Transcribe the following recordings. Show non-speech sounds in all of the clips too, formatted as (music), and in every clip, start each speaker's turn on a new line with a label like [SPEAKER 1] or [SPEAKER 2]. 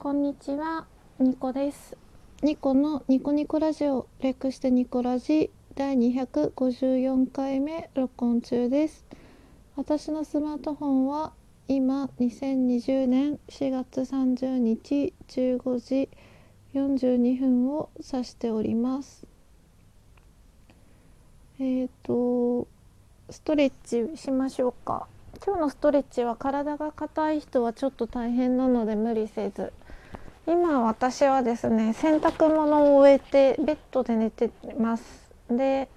[SPEAKER 1] こんにちは、ニコです。ニコのニコニコラジオ略してニコラジ第254回目録音中です。私のスマートフォンは今2020年4月30日15時42分を指しております。えっ、とストレッチしましょうか。今日のストレッチは体が硬い人はちょっと大変なので無理せず今私はですね洗濯物を終えてベッドで寝てます。で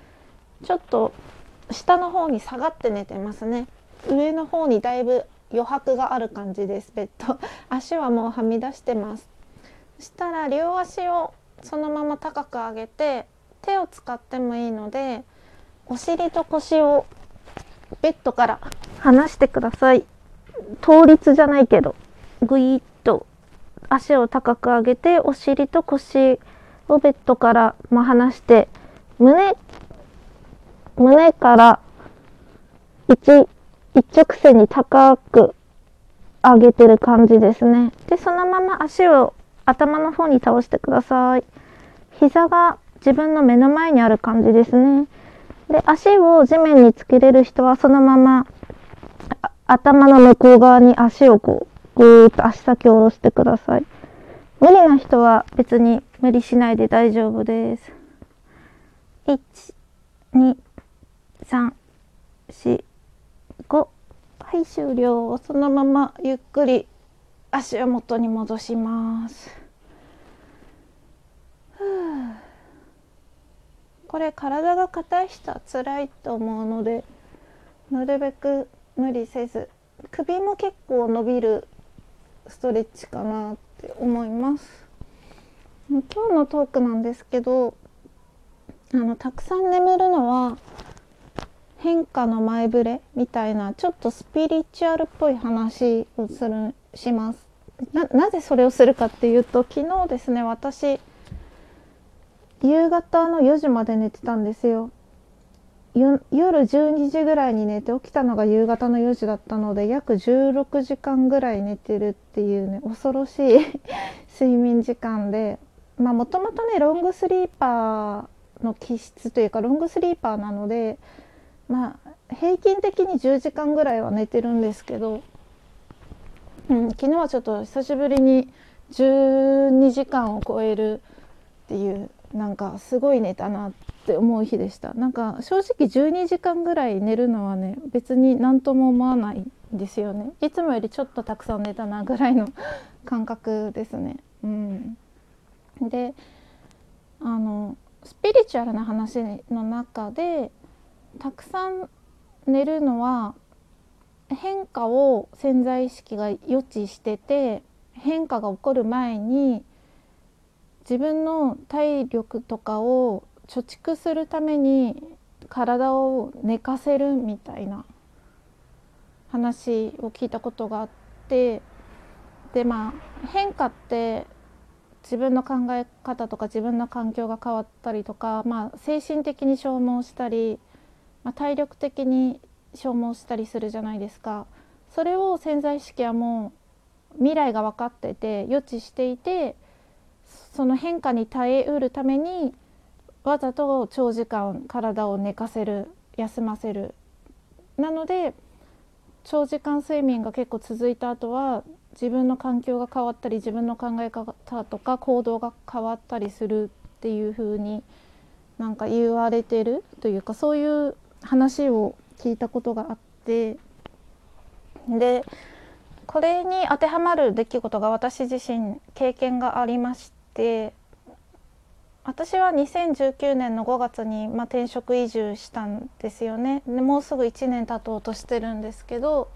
[SPEAKER 1] ちょっと下の方に下がって寝てますね。上の方にだいぶ余白がある感じですベッド。(laughs) 足はもうはみ出してます。そしたら両足をそのまま高く上げて手を使ってもいいのでお尻と腰をベッドから離してください。倒立じゃないけどぐいっと足を高く上げてお尻と腰をベッドからまあ離して胸胸から一一直線に高く上げてる感じですね。でそのまま足を頭の方に倒してください。膝が自分の目の前にある感じですね。で足を地面につけれる人はそのまま頭の向こう側に足をこうぐーっと足先を下ろしてください。無理な人は別に無理しないで大丈夫です。12345はい終了。そのままゆっくり足を元に戻します。これ体が硬い人は辛いと思うのでなるべく無理せず首も結構伸びるストレッチかなって思います。今日のトークなんですけどあのたくさん眠るのは変化の前触れみたいなちょっとスピリチュアルっぽい話をするします。ななぜそれをするかっていうと昨日ですね私夕方の4時まで寝てたんですよ。夜12時ぐらいに寝て起きたのが夕方の4時だったので約16時間ぐらい寝てるっていうね恐ろしい睡眠時間でまあもともとねロングスリーパーの気質というかロングスリーパーなのでまあ平均的に10時間ぐらいは寝てるんですけど、うん、昨日はちょっと久しぶりに12時間を超えるっていうなんかすごい寝たなってって思う日でした。なんか正直12時間ぐらい寝るのはね別に何とも思わないんですよね。いつもよりちょっとたくさん寝たなぐらいの (laughs) 感覚ですね。うん。であのスピリチュアルな話の中でたくさん寝るのは変化を潜在意識が予知してて変化が起こる前に自分の体力とかを貯蓄するために体を寝かせるみたいな話を聞いたことがあってでまあ変化って自分の考え方とか自分の環境が変わったりとか、まあ、精神的に消耗したり、まあ、体力的に消耗したりするじゃないですか。それを潜在意識はもう未来が分かってて予知していてその変化に耐えうるためにわざと長時間体を寝かせる休ませる。なので長時間睡眠が結構続いた後は自分の環境が変わったり自分の考え方とか行動が変わったりするっていう風になんか言われてるというかそういう話を聞いたことがあってでこれに当てはまる出来事が私自身経験がありまして私は2019年の5月に、まあ、転職移住したんですよね。でもうすぐ1年経とうとしてるんですけど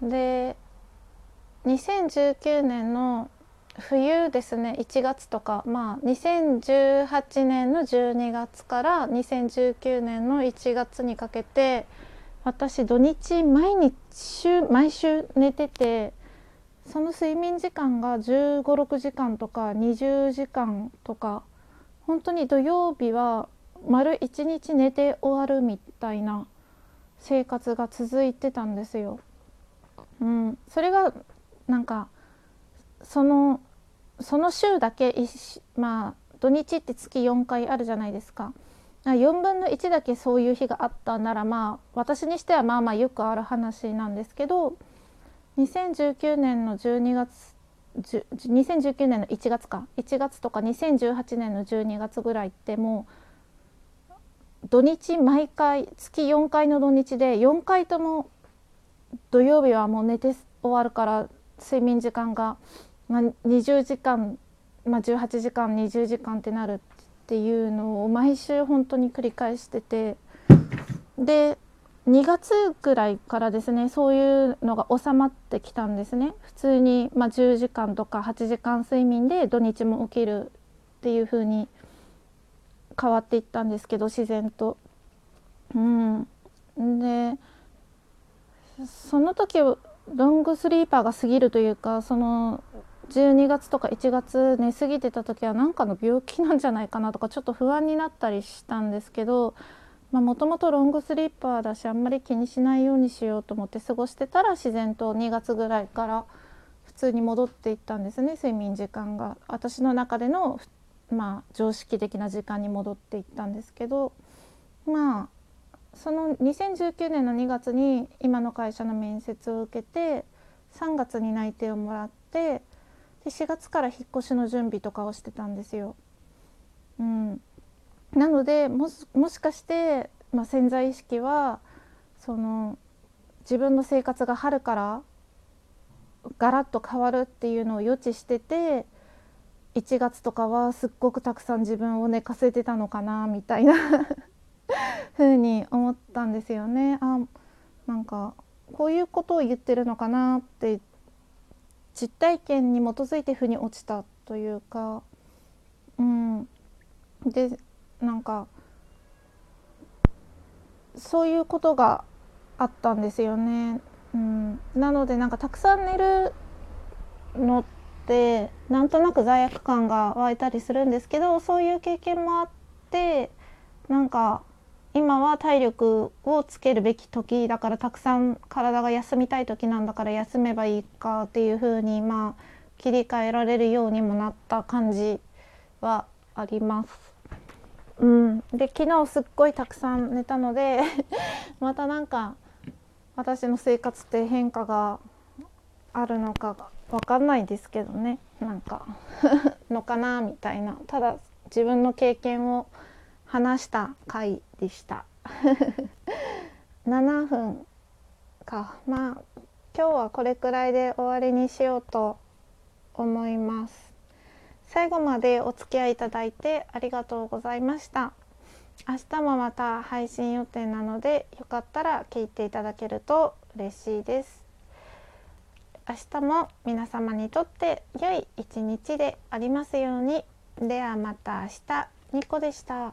[SPEAKER 1] で2019年の冬ですね1月とかまあ2018年の12月から2019年の1月にかけて私土日毎日週毎週寝ててその睡眠時間が1 5 6時間とか20時間とか本当に土曜日は丸1日寝て終わるみたいな生活が続いてたんですよ。うん、それがなんかそのその週だけまあ土日って月4回あるじゃないですか。4分の1だけそういう日があったならまあ私にしてはまあまあよくある話なんですけど2019年の12月2019年の1月か。1月とか2018年の12月ぐらいってもう土日毎回月4回の土日で4回とも土曜日はもう寝て終わるから睡眠時間が、まあ、20時間、まあ、18時間20時間ってなるっていうのを毎週本当に繰り返してて。で2月ぐらいからですねそういうのが収まってきたんですね普通に、まあ、10時間とか8時間睡眠で土日も起きるっていう風に変わっていったんですけど自然と。うん、でその時ロングスリーパーが過ぎるというかその12月とか1月寝過ぎてた時は何かの病気なんじゃないかなとかちょっと不安になったりしたんですけどもともとロングスリーパーだしあんまり気にしないようにしようと思って過ごしてたら自然と2月ぐらいから普通に戻っていったんですね睡眠時間が私の中でのまあ常識的な時間に戻っていったんですけどまあその2019年の2月に今の会社の面接を受けて3月に内定をもらってで4月から引っ越しの準備とかをしてたんですよ。うん、なのでもしかして、まあ、潜在意識はその自分の生活が春からガラッと変わるっていうのを予知してて1月とかはすっごくたくさん自分を寝かせてたのかなみたいな (laughs) ふうに思ったんですよね。あなんかこういうことを言ってるのかなって実体験に基づいて腑に落ちたというか、うん、でなんかそういうことがあったんですよね。うん、なのでなんかたくさん寝るのってなんとなく罪悪感が湧いたりするんですけどそういう経験もあってなんか今は体力をつけるべき時だからたくさん体が休みたい時なんだから休めばいいかっていう風にまあ切り替えられるようにもなった感じはあります。うん、で昨日すっごいたくさん寝たので (laughs) またなんか私の生活って変化があるのか分かんないですけどね。なんか (laughs) のかなみたいな。ただ自分の経験を話した回でした。(laughs) 7分か。まあ今日はこれくらいで終わりにしようと思います。最後までお付き合いいただいてありがとうございました。明日もまた配信予定なのでよかったら聞いていただけると嬉しいです。明日も皆様にとって良い一日でありますように。ではまた明日。ニコでした。